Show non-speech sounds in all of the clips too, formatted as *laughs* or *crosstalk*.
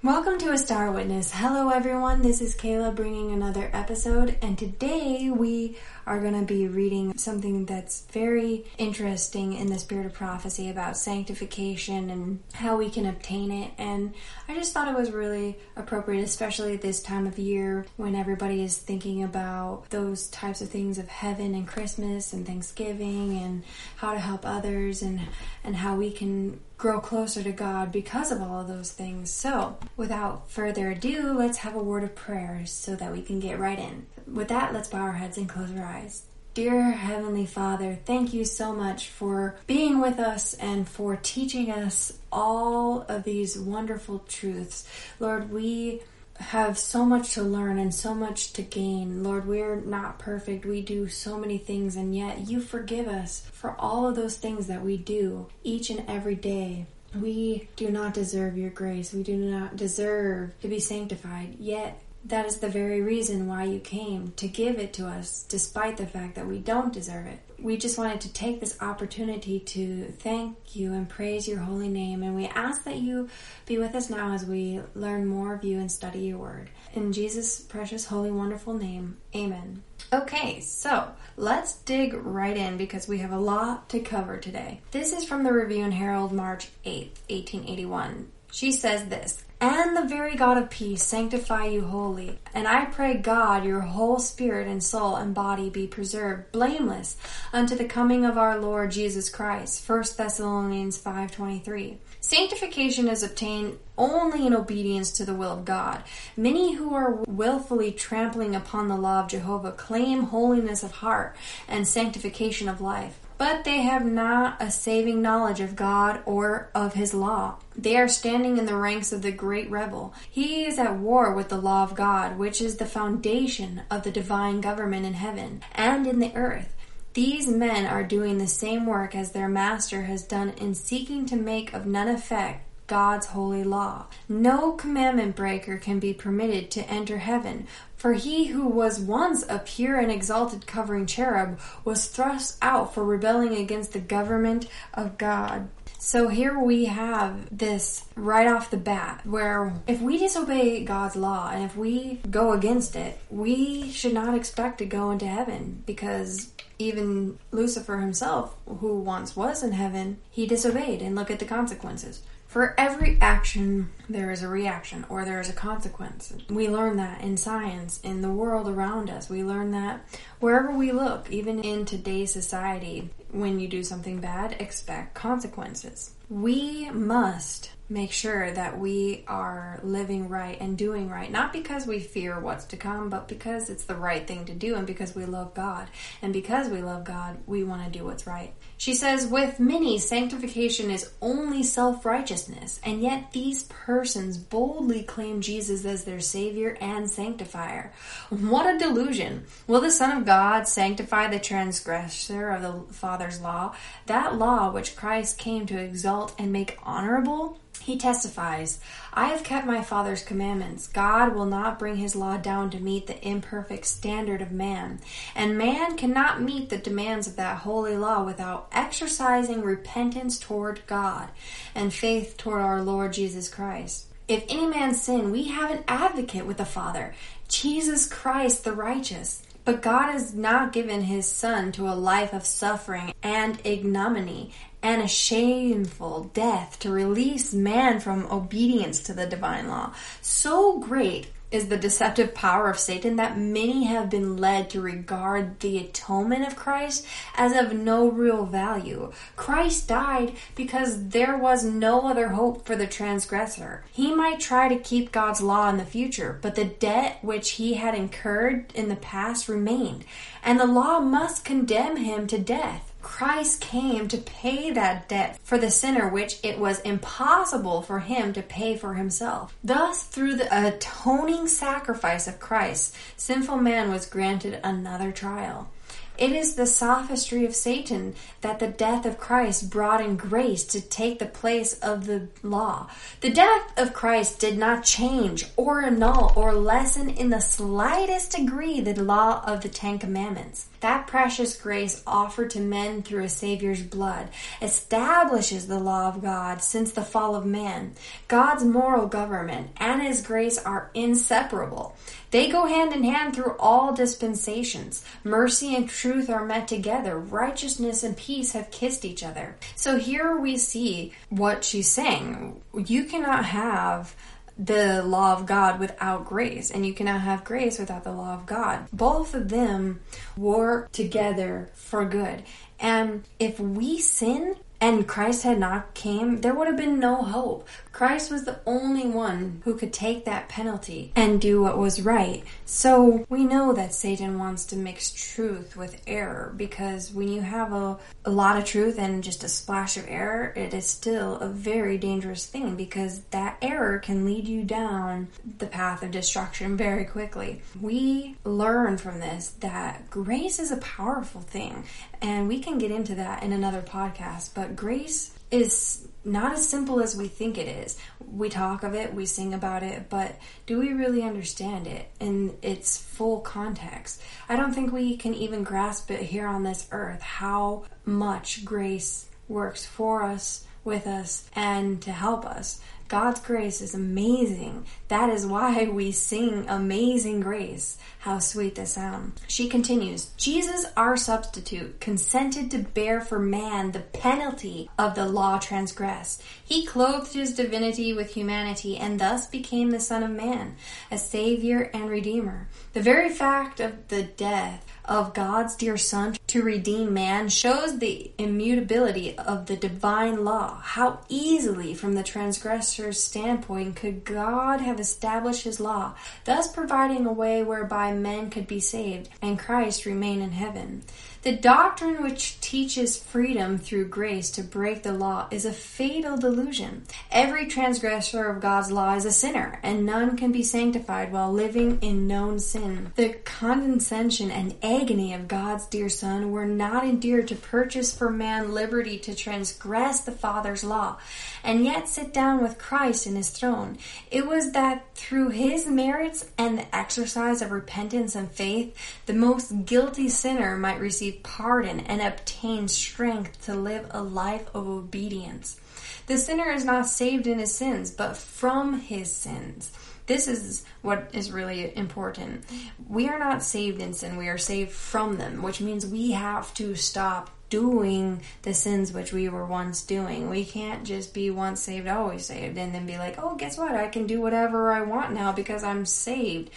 Welcome to A Star Witness. Hello, everyone. This is Kayla bringing another episode, and today we are going to be reading something that's very interesting in the spirit of prophecy about sanctification and how we can obtain it. And I just thought it was really appropriate, especially at this time of year when everybody is thinking about those types of things of heaven and Christmas and Thanksgiving and how to help others and, and how we can grow closer to God because of all of those things. So, without further ado, let's have a word of prayer so that we can get right in. With that, let's bow our heads and close our eyes. Dear Heavenly Father, thank you so much for being with us and for teaching us all of these wonderful truths. Lord, we have so much to learn and so much to gain. Lord, we're not perfect. We do so many things, and yet you forgive us for all of those things that we do each and every day. We do not deserve your grace. We do not deserve to be sanctified. Yet, that is the very reason why you came to give it to us, despite the fact that we don't deserve it we just wanted to take this opportunity to thank you and praise your holy name. And we ask that you be with us now as we learn more of you and study your word. In Jesus' precious, holy, wonderful name, amen. Okay, so let's dig right in because we have a lot to cover today. This is from the Review and Herald, March 8th, 1881. She says this and the very God of peace sanctify you wholly. And I pray God your whole spirit and soul and body be preserved blameless unto the coming of our Lord Jesus Christ. 1 Thessalonians 5:23. Sanctification is obtained only in obedience to the will of God. Many who are willfully trampling upon the law of Jehovah claim holiness of heart and sanctification of life but they have not a saving knowledge of God or of His law. They are standing in the ranks of the great rebel. He is at war with the law of God, which is the foundation of the divine government in heaven and in the earth. These men are doing the same work as their master has done in seeking to make of none effect God's holy law. No commandment breaker can be permitted to enter heaven, for he who was once a pure and exalted covering cherub was thrust out for rebelling against the government of God. So here we have this right off the bat where if we disobey God's law and if we go against it, we should not expect to go into heaven because even Lucifer himself, who once was in heaven, he disobeyed and look at the consequences. For every action, there is a reaction or there is a consequence. We learn that in science, in the world around us. We learn that wherever we look, even in today's society, when you do something bad, expect consequences. We must make sure that we are living right and doing right, not because we fear what's to come, but because it's the right thing to do and because we love God. And because we love God, we want to do what's right. She says, with many, sanctification is only self righteousness, and yet these persons boldly claim Jesus as their Savior and Sanctifier. What a delusion! Will the Son of God sanctify the transgressor of the Father's law, that law which Christ came to exalt and make honorable? He testifies, I have kept my Father's commandments. God will not bring his law down to meet the imperfect standard of man, and man cannot meet the demands of that holy law without exercising repentance toward God and faith toward our Lord Jesus Christ. If any man sin, we have an advocate with the Father, Jesus Christ the righteous. But God has not given his Son to a life of suffering and ignominy and a shameful death to release man from obedience to the divine law. So great is the deceptive power of Satan that many have been led to regard the atonement of Christ as of no real value. Christ died because there was no other hope for the transgressor. He might try to keep God's law in the future, but the debt which he had incurred in the past remained, and the law must condemn him to death. Christ came to pay that debt for the sinner which it was impossible for him to pay for himself. Thus, through the atoning sacrifice of Christ, sinful man was granted another trial. It is the sophistry of Satan that the death of Christ brought in grace to take the place of the law. The death of Christ did not change or annul or lessen in the slightest degree the law of the Ten Commandments. That precious grace offered to men through a Savior's blood establishes the law of God since the fall of man. God's moral government and His grace are inseparable. They go hand in hand through all dispensations. Mercy and truth are met together. Righteousness and peace have kissed each other. So here we see what she's saying. You cannot have the law of God without grace, and you cannot have grace without the law of God. Both of them work together for good. And if we sin, and Christ had not came, there would have been no hope. Christ was the only one who could take that penalty and do what was right. So we know that Satan wants to mix truth with error because when you have a, a lot of truth and just a splash of error, it is still a very dangerous thing because that error can lead you down the path of destruction very quickly. We learn from this that grace is a powerful thing and we can get into that in another podcast, but grace is not as simple as we think it is. We talk of it, we sing about it, but do we really understand it in its full context? I don't think we can even grasp it here on this earth how much grace works for us, with us, and to help us. God's grace is amazing. That is why we sing Amazing Grace. How sweet the sound. She continues Jesus, our substitute, consented to bear for man the penalty of the law transgressed. He clothed his divinity with humanity and thus became the Son of Man, a Savior and Redeemer. The very fact of the death of God's dear Son to redeem man shows the immutability of the divine law. How easily, from the transgressor's standpoint, could God have established his law, thus providing a way whereby men could be saved and Christ remain in heaven? The doctrine which teaches freedom through grace to break the law is a fatal delusion. Every transgressor of God's law is a sinner, and none can be sanctified while living in known sin. The condescension and agony of God's dear Son were not endured to purchase for man liberty to transgress the Father's law, and yet sit down with Christ in his throne. It was that through his merits and the exercise of repentance and faith, the most guilty sinner might receive pardon and obtain strength to live a life of obedience. The sinner is not saved in his sins, but from his sins. This is what is really important. We are not saved in sin, we are saved from them, which means we have to stop doing the sins which we were once doing. We can't just be once saved, always saved, and then be like, oh, guess what? I can do whatever I want now because I'm saved.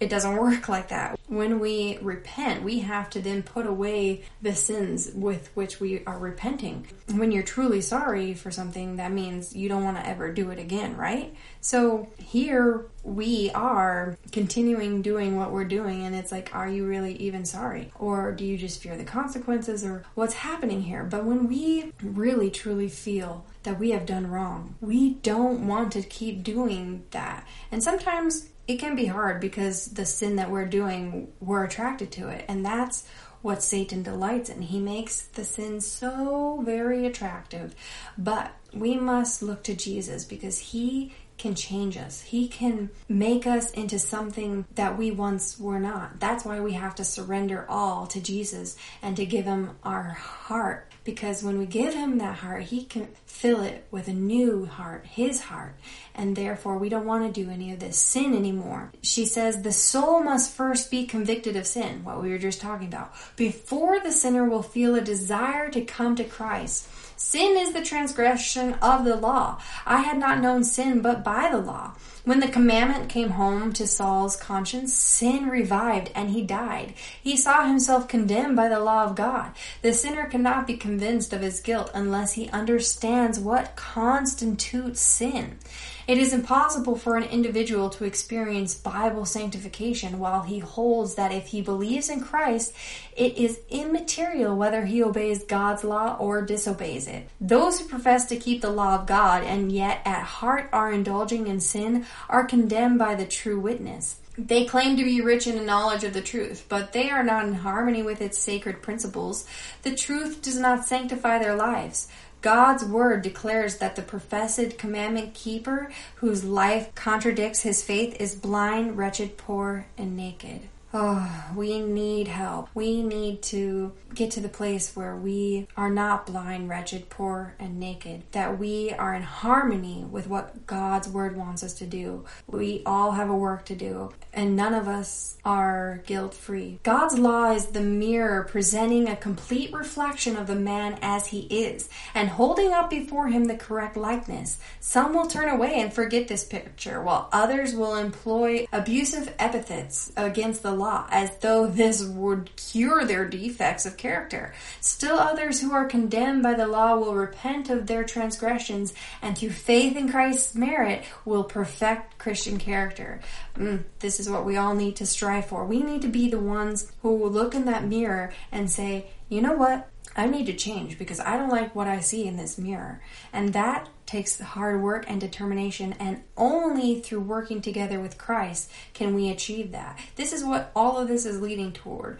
It doesn't *laughs* work like that. When we repent, we have to then put away the sins with which we are repenting. When you're truly sorry for something, that means you don't want to ever do it again, right? So here we are continuing doing what we're doing, and it's like, are you really even sorry? Or do you just fear the consequences or what's happening here? But when we really truly feel that we have done wrong, we don't want to keep doing that. And sometimes it can be hard because the sin that we're doing, we're attracted to it. And that's what Satan delights in. He makes the sin so very attractive. But we must look to Jesus because he can change us. He can make us into something that we once were not. That's why we have to surrender all to Jesus and to give him our heart. Because when we give him that heart, he can fill it with a new heart, his heart. And therefore, we don't want to do any of this sin anymore. She says the soul must first be convicted of sin, what we were just talking about, before the sinner will feel a desire to come to Christ. Sin is the transgression of the law. I had not known sin but by the law. When the commandment came home to Saul's conscience, sin revived and he died. He saw himself condemned by the law of God. The sinner cannot be convinced of his guilt unless he understands what constitutes sin. It is impossible for an individual to experience Bible sanctification while he holds that if he believes in Christ, it is immaterial whether he obeys God's law or disobeys it. Those who profess to keep the law of God and yet at heart are indulging in sin are condemned by the true witness. They claim to be rich in the knowledge of the truth, but they are not in harmony with its sacred principles. The truth does not sanctify their lives. God's word declares that the professed commandment keeper whose life contradicts his faith is blind, wretched, poor, and naked. Oh, *sighs* we need help. We need to get to the place where we are not blind, wretched, poor, and naked. That we are in harmony with what God's word wants us to do. We all have a work to do, and none of us are guilt free. God's law is the mirror presenting a complete reflection of the man as he is and holding up before him the correct likeness. Some will turn away and forget this picture, while others will employ abusive epithets against the law as though *laughs* this would cure their defects of character. Still others who are condemned by the law will repent of their transgressions and through faith in Christ's merit will perfect Christian character. Mm, this is what we all need to strive for. We need to be the ones who will look in that mirror and say, you know what? I need to change because I don't like what I see in this mirror. And that takes hard work and determination, and only through working together with Christ can we achieve that. This is what all of this is leading toward.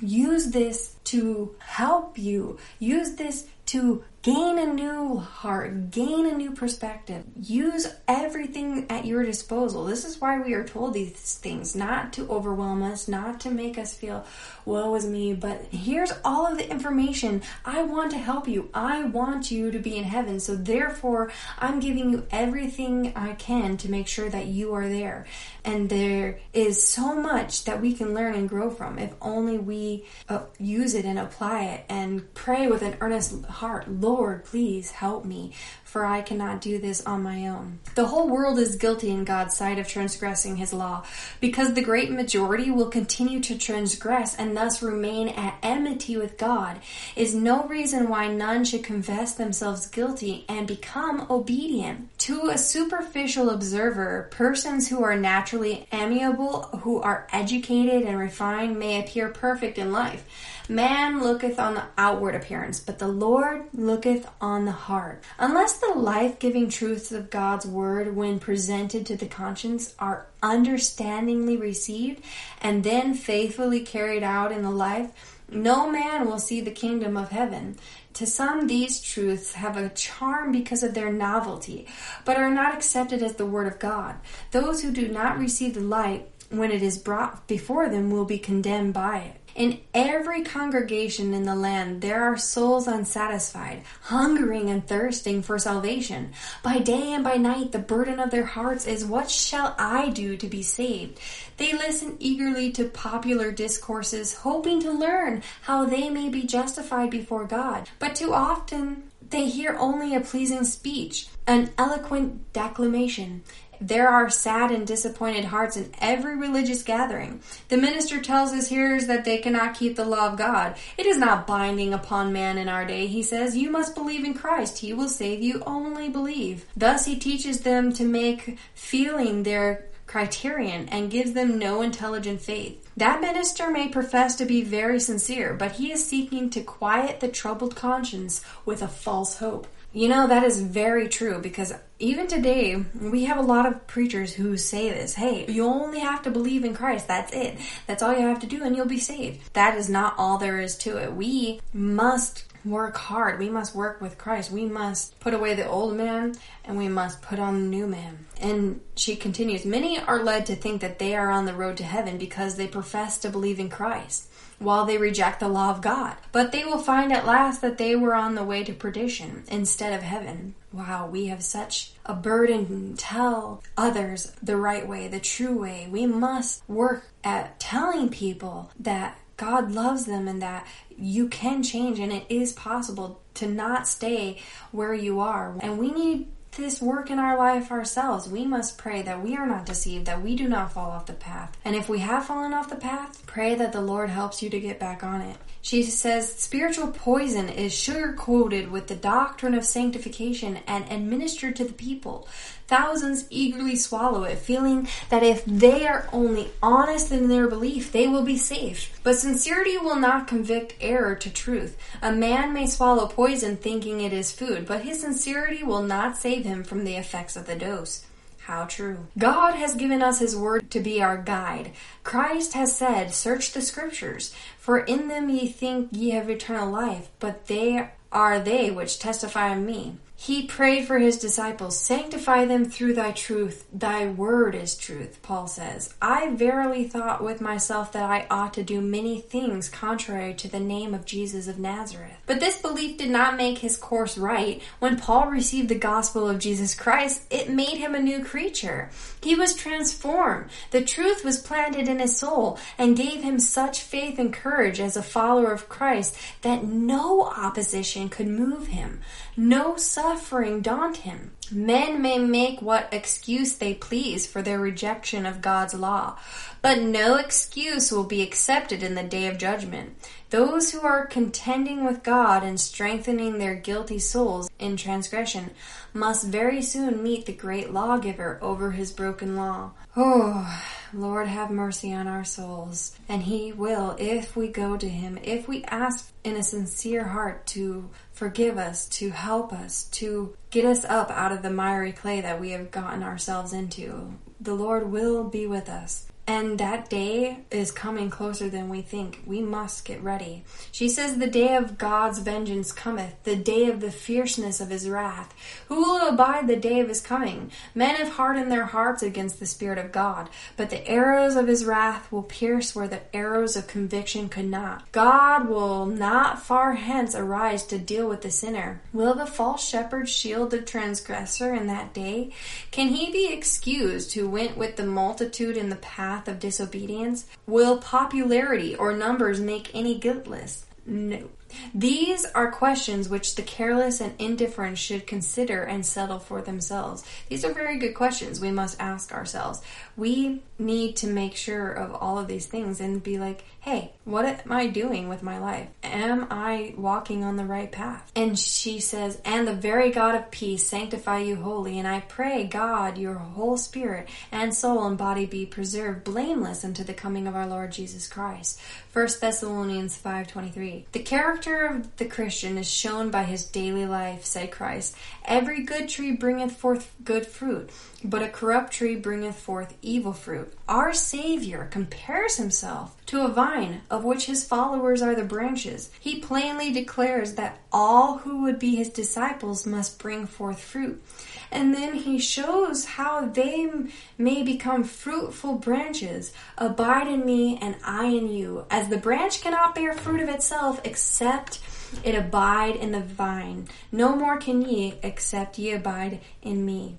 Use this to help you, use this to gain a new heart, gain a new perspective. Use everything at your disposal. This is why we are told these things, not to overwhelm us, not to make us feel, woe is me, but here's all of the information. I want to help you. I want you to be in heaven. So therefore, I'm giving you everything I can to make sure that you are there. And there is so much that we can learn and grow from if only we uh, use it and apply it and pray with an earnest heart. Lord, please help me, for I cannot do this on my own. The whole world is guilty in God's sight of transgressing his law, because the great majority will continue to transgress and thus remain at enmity with God, is no reason why none should confess themselves guilty and become obedient. To a superficial observer, persons who are naturally amiable, who are educated and refined, may appear perfect in life. Man looketh on the outward appearance, but the Lord looketh on the heart. Unless the life giving truths of God's word, when presented to the conscience, are understandingly received and then faithfully carried out in the life, no man will see the kingdom of heaven. To some, these truths have a charm because of their novelty, but are not accepted as the Word of God. Those who do not receive the light when it is brought before them will be condemned by it. In every congregation in the land, there are souls unsatisfied, hungering and thirsting for salvation. By day and by night, the burden of their hearts is, What shall I do to be saved? They listen eagerly to popular discourses, hoping to learn how they may be justified before God. But too often, they hear only a pleasing speech, an eloquent declamation, there are sad and disappointed hearts in every religious gathering. The minister tells his hearers that they cannot keep the law of God. It is not binding upon man in our day. He says, You must believe in Christ. He will save you. Only believe. Thus, he teaches them to make feeling their criterion and gives them no intelligent faith. That minister may profess to be very sincere, but he is seeking to quiet the troubled conscience with a false hope. You know, that is very true because even today, we have a lot of preachers who say this hey, you only have to believe in Christ. That's it. That's all you have to do, and you'll be saved. That is not all there is to it. We must work hard. We must work with Christ. We must put away the old man and we must put on the new man. And she continues Many are led to think that they are on the road to heaven because they profess to believe in Christ while they reject the law of God. But they will find at last that they were on the way to perdition instead of heaven. Wow, we have such a burden to tell others the right way, the true way. We must work at telling people that God loves them and that you can change and it is possible to not stay where you are. And we need this work in our life ourselves. We must pray that we are not deceived, that we do not fall off the path. And if we have fallen off the path, pray that the Lord helps you to get back on it. She says spiritual poison is sugar coated with the doctrine of sanctification and administered to the people. Thousands eagerly swallow it, feeling that if they are only honest in their belief, they will be saved. But sincerity will not convict error to truth. A man may swallow poison thinking it is food, but his sincerity will not save him from the effects of the dose. How true. God has given us His Word to be our guide. Christ has said, Search the Scriptures, for in them ye think ye have eternal life, but they are they which testify of me. He prayed for his disciples, Sanctify them through thy truth. Thy word is truth, Paul says. I verily thought with myself that I ought to do many things contrary to the name of Jesus of Nazareth. But this belief did not make his course right. When Paul received the gospel of Jesus Christ, it made him a new creature. He was transformed. The truth was planted in his soul and gave him such faith and courage as a follower of Christ that no opposition could move him. No suffering daunt him. Men may make what excuse they please for their rejection of God's law, but no excuse will be accepted in the day of judgment. Those who are contending with God and strengthening their guilty souls in transgression must very soon meet the great lawgiver over his broken law. Oh, Lord, have mercy on our souls. And He will if we go to Him, if we ask in a sincere heart to forgive us, to help us, to get us up out of the miry clay that we have gotten ourselves into. The Lord will be with us. And that day is coming closer than we think. We must get ready. She says, The day of God's vengeance cometh, the day of the fierceness of his wrath. Who will abide the day of his coming? Men have hardened their hearts against the Spirit of God, but the arrows of his wrath will pierce where the arrows of conviction could not. God will not far hence arise to deal with the sinner. Will the false shepherd shield the transgressor in that day? Can he be excused who went with the multitude in the path? Path of disobedience? Will popularity or numbers make any guiltless? No. These are questions which the careless and indifferent should consider and settle for themselves. These are very good questions we must ask ourselves. We need to make sure of all of these things and be like, hey, what am I doing with my life? Am I walking on the right path? And she says, and the very God of peace sanctify you wholly. And I pray, God, your whole spirit and soul and body be preserved blameless unto the coming of our Lord Jesus Christ. 1 Thessalonians 5.23 The character of the Christian is shown by his daily life, said Christ. Every good tree bringeth forth good fruit, but a corrupt tree bringeth forth evil fruit. Our Savior compares himself to a vine of which his followers are the branches. He plainly declares that all who would be his disciples must bring forth fruit. And then he shows how they may become fruitful branches. Abide in me and I in you. As the branch cannot bear fruit of itself except it abide in the vine. No more can ye except ye abide in me.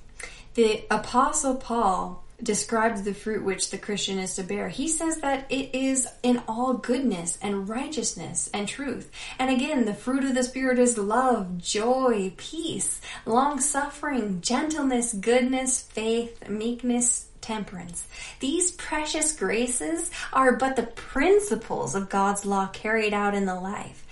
The Apostle Paul describes the fruit which the Christian is to bear. He says that it is in all goodness and righteousness and truth. And again, the fruit of the Spirit is love, joy, peace, long suffering, gentleness, goodness, faith, meekness, temperance. These precious graces are but the principles of God's law carried out in the life.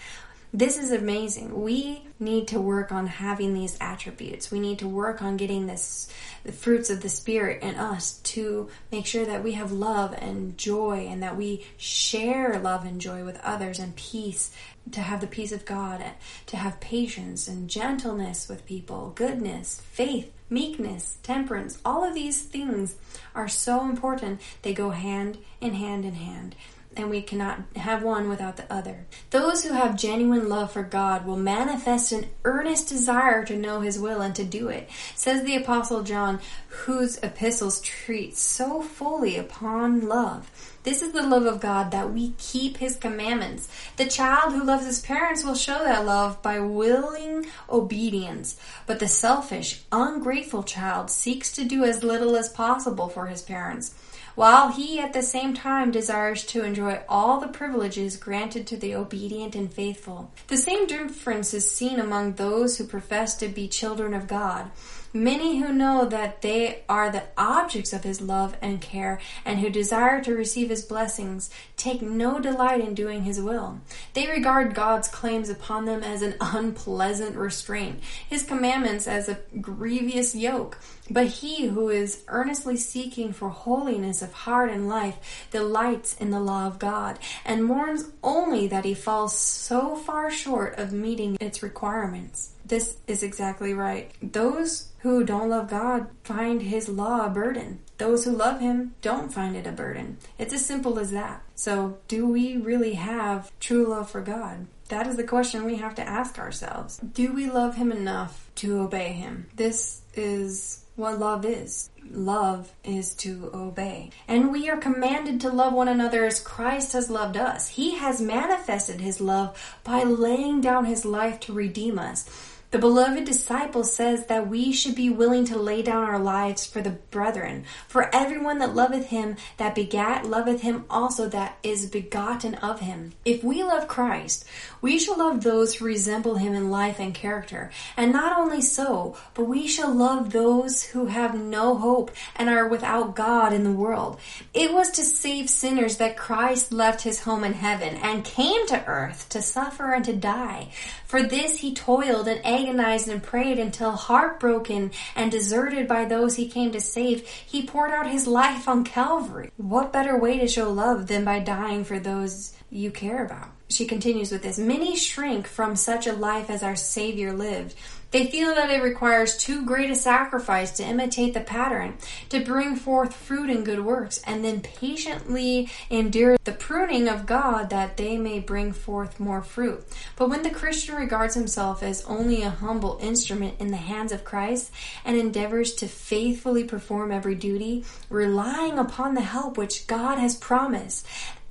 This is amazing. We need to work on having these attributes. We need to work on getting this the fruits of the spirit in us to make sure that we have love and joy and that we share love and joy with others and peace to have the peace of God, to have patience and gentleness with people, goodness, faith, meekness, temperance. All of these things are so important. They go hand in hand in hand and we cannot have one without the other. Those who have genuine love for God will manifest an earnest desire to know His will and to do it, says the Apostle John, whose epistles treat so fully upon love. This is the love of God that we keep His commandments. The child who loves his parents will show that love by willing obedience, but the selfish, ungrateful child seeks to do as little as possible for his parents while he at the same time desires to enjoy all the privileges granted to the obedient and faithful. The same difference is seen among those who profess to be children of God. Many who know that they are the objects of his love and care and who desire to receive his blessings take no delight in doing his will. They regard God's claims upon them as an unpleasant restraint, his commandments as a grievous yoke. But he who is earnestly seeking for holiness of heart and life delights in the law of God and mourns only that he falls so far short of meeting its requirements. This is exactly right. Those who don't love God find his law a burden. Those who love him don't find it a burden. It's as simple as that. So, do we really have true love for God? That is the question we have to ask ourselves. Do we love him enough to obey him? This is what love is. Love is to obey. And we are commanded to love one another as Christ has loved us. He has manifested his love by laying down his life to redeem us. The beloved disciple says that we should be willing to lay down our lives for the brethren. For everyone that loveth him that begat loveth him also that is begotten of him. If we love Christ, we shall love those who resemble him in life and character. And not only so, but we shall love those who have no hope and are without God in the world. It was to save sinners that Christ left his home in heaven and came to earth to suffer and to die. For this he toiled and agonized and prayed until heartbroken and deserted by those he came to save, he poured out his life on Calvary. What better way to show love than by dying for those you care about? She continues with this. Many shrink from such a life as our Savior lived. They feel that it requires too great a sacrifice to imitate the pattern, to bring forth fruit and good works, and then patiently endure the pruning of God that they may bring forth more fruit. But when the Christian regards himself as only a humble instrument in the hands of Christ and endeavors to faithfully perform every duty, relying upon the help which God has promised,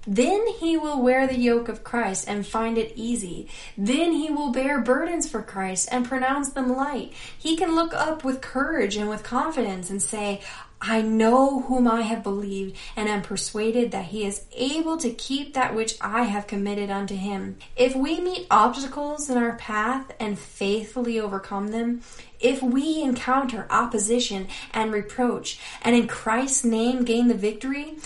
then he will wear the yoke of Christ and find it easy. Then he will bear burdens for Christ and pronounce them light. He can look up with courage and with confidence and say, I know whom I have believed, and am persuaded that he is able to keep that which I have committed unto him. If we meet obstacles in our path and faithfully overcome them, if we encounter opposition and reproach, and in Christ's name gain the victory,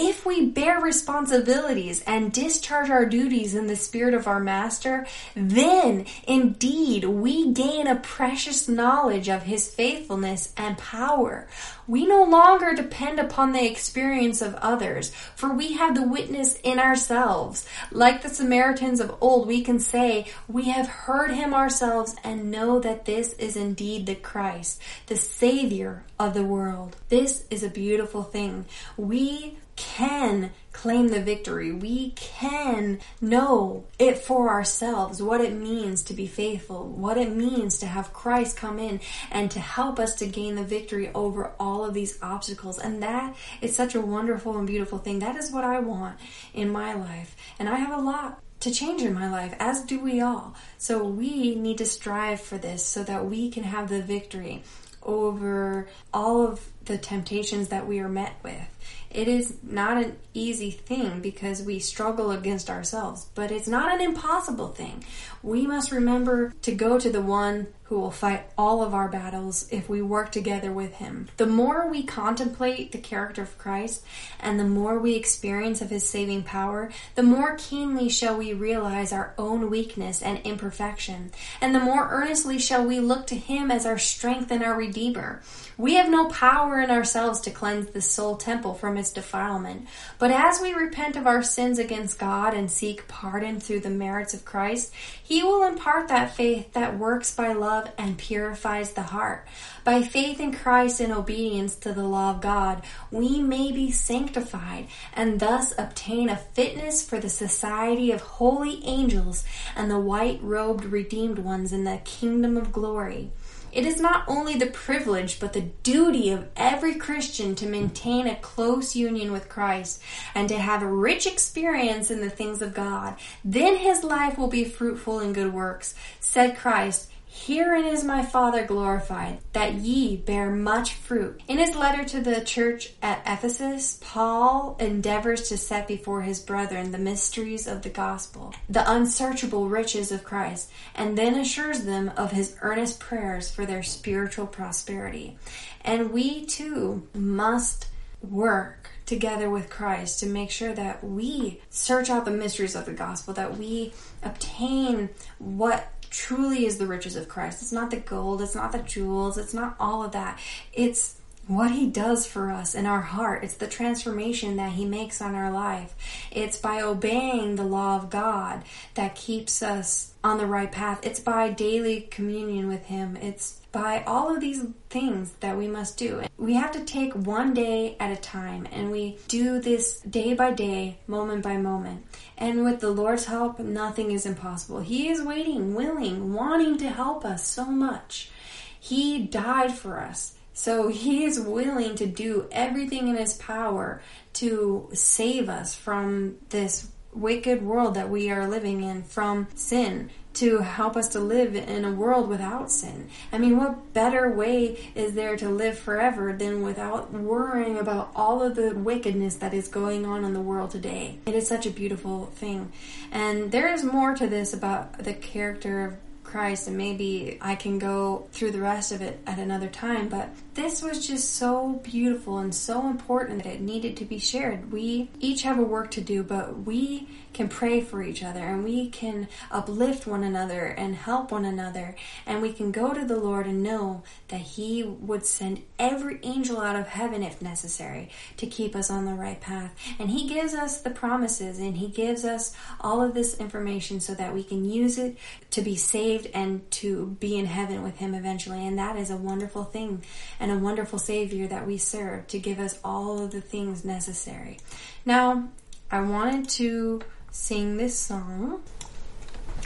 if we bear responsibilities and discharge our duties in the spirit of our Master, then indeed we gain a precious knowledge of His faithfulness and power. We no longer depend upon the experience of others, for we have the witness in ourselves. Like the Samaritans of old, we can say, We have heard Him ourselves and know that this is indeed the Christ, the Savior of the world. This is a beautiful thing. We can claim the victory. We can know it for ourselves, what it means to be faithful, what it means to have Christ come in and to help us to gain the victory over all of these obstacles. And that is such a wonderful and beautiful thing. That is what I want in my life. And I have a lot to change in my life, as do we all. So we need to strive for this so that we can have the victory over all of the temptations that we are met with. It is not an easy thing because we struggle against ourselves, but it's not an impossible thing. We must remember to go to the one who will fight all of our battles if we work together with him. The more we contemplate the character of Christ and the more we experience of his saving power, the more keenly shall we realize our own weakness and imperfection, and the more earnestly shall we look to him as our strength and our redeemer. We have no power in ourselves to cleanse the soul temple from its defilement, but as we repent of our sins against God and seek pardon through the merits of Christ, he will impart that faith that works by love and purifies the heart. By faith in Christ and obedience to the law of God, we may be sanctified and thus obtain a fitness for the society of holy angels and the white robed redeemed ones in the kingdom of glory. It is not only the privilege, but the duty of every Christian to maintain a close union with Christ and to have a rich experience in the things of God. Then his life will be fruitful in good works. Said Christ, Herein is my Father glorified, that ye bear much fruit. In his letter to the church at Ephesus, Paul endeavors to set before his brethren the mysteries of the gospel, the unsearchable riches of Christ, and then assures them of his earnest prayers for their spiritual prosperity. And we too must work together with Christ to make sure that we search out the mysteries of the gospel, that we obtain what truly is the riches of Christ. It's not the gold, it's not the jewels, it's not all of that. It's what he does for us in our heart. It's the transformation that he makes on our life. It's by obeying the law of God that keeps us on the right path. It's by daily communion with him. It's by all of these things that we must do. We have to take one day at a time and we do this day by day, moment by moment. And with the Lord's help, nothing is impossible. He is waiting, willing, wanting to help us so much. He died for us. So he is willing to do everything in his power to save us from this wicked world that we are living in, from sin, to help us to live in a world without sin. I mean, what better way is there to live forever than without worrying about all of the wickedness that is going on in the world today? It is such a beautiful thing. And there is more to this about the character of Christ, and maybe I can go through the rest of it at another time. But this was just so beautiful and so important that it needed to be shared. We each have a work to do, but we can pray for each other and we can uplift one another and help one another. And we can go to the Lord and know that He would send every angel out of heaven if necessary to keep us on the right path. And He gives us the promises and He gives us all of this information so that we can use it to be saved and to be in heaven with Him eventually. And that is a wonderful thing and a wonderful Savior that we serve to give us all of the things necessary. Now, I wanted to sing this song.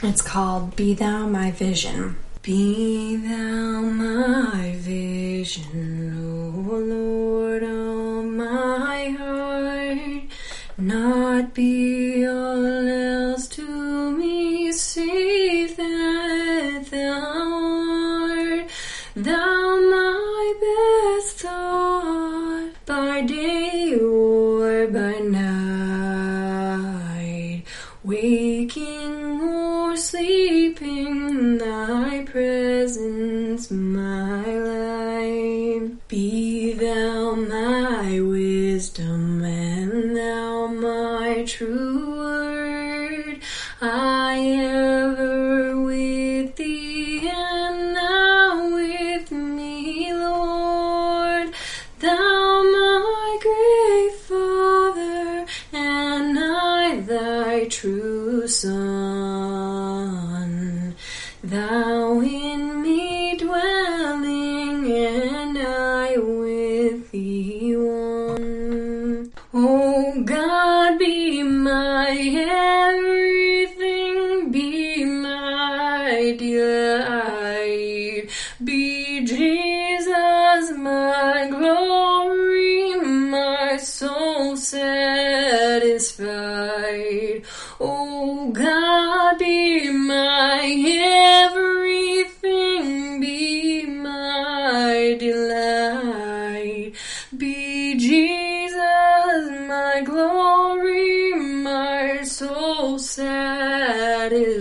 It's called Be Thou My Vision. Be thou my vision, O Lord of my heart, not be all else presence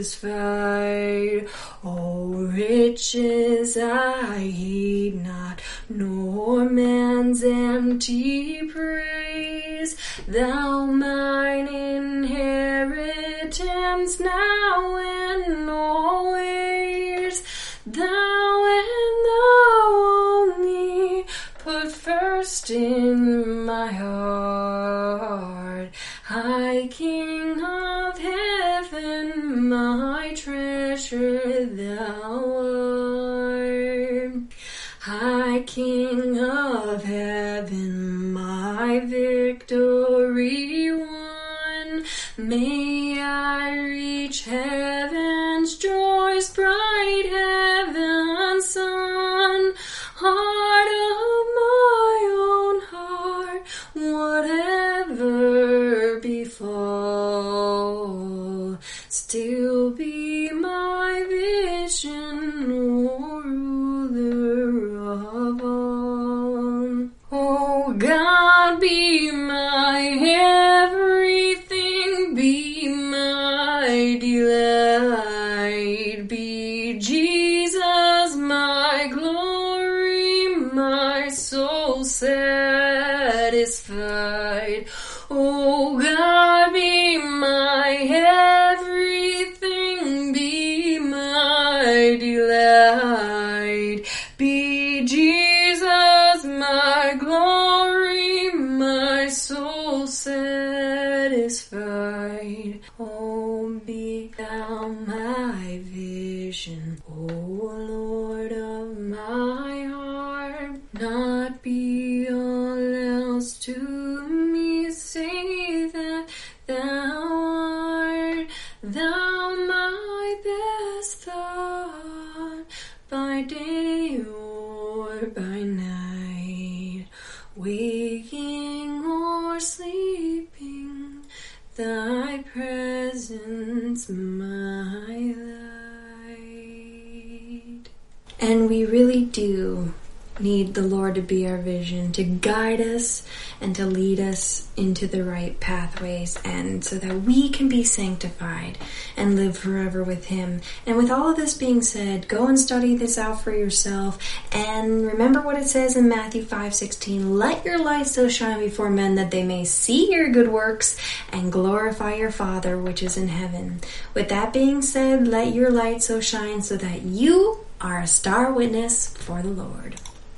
satisfied. Oh, riches I heed not, nor man's empty praise. Thou mine inheritance now and always. Thou and thou only put first in my heart. Treasure thou art. High King of heaven, my victory won. May I reach heaven's befall, still be my vision, me, say that thou art, thou my best thought, by day or by night, waking or sleeping, thy presence my light. And we really do need the Lord to be our vision, to guide us and to lead us into the right pathways, and so that we can be sanctified and live forever with Him. And with all of this being said, go and study this out for yourself, and remember what it says in Matthew 5 16 Let your light so shine before men that they may see your good works and glorify your Father which is in heaven. With that being said, let your light so shine so that you are a star witness for the Lord.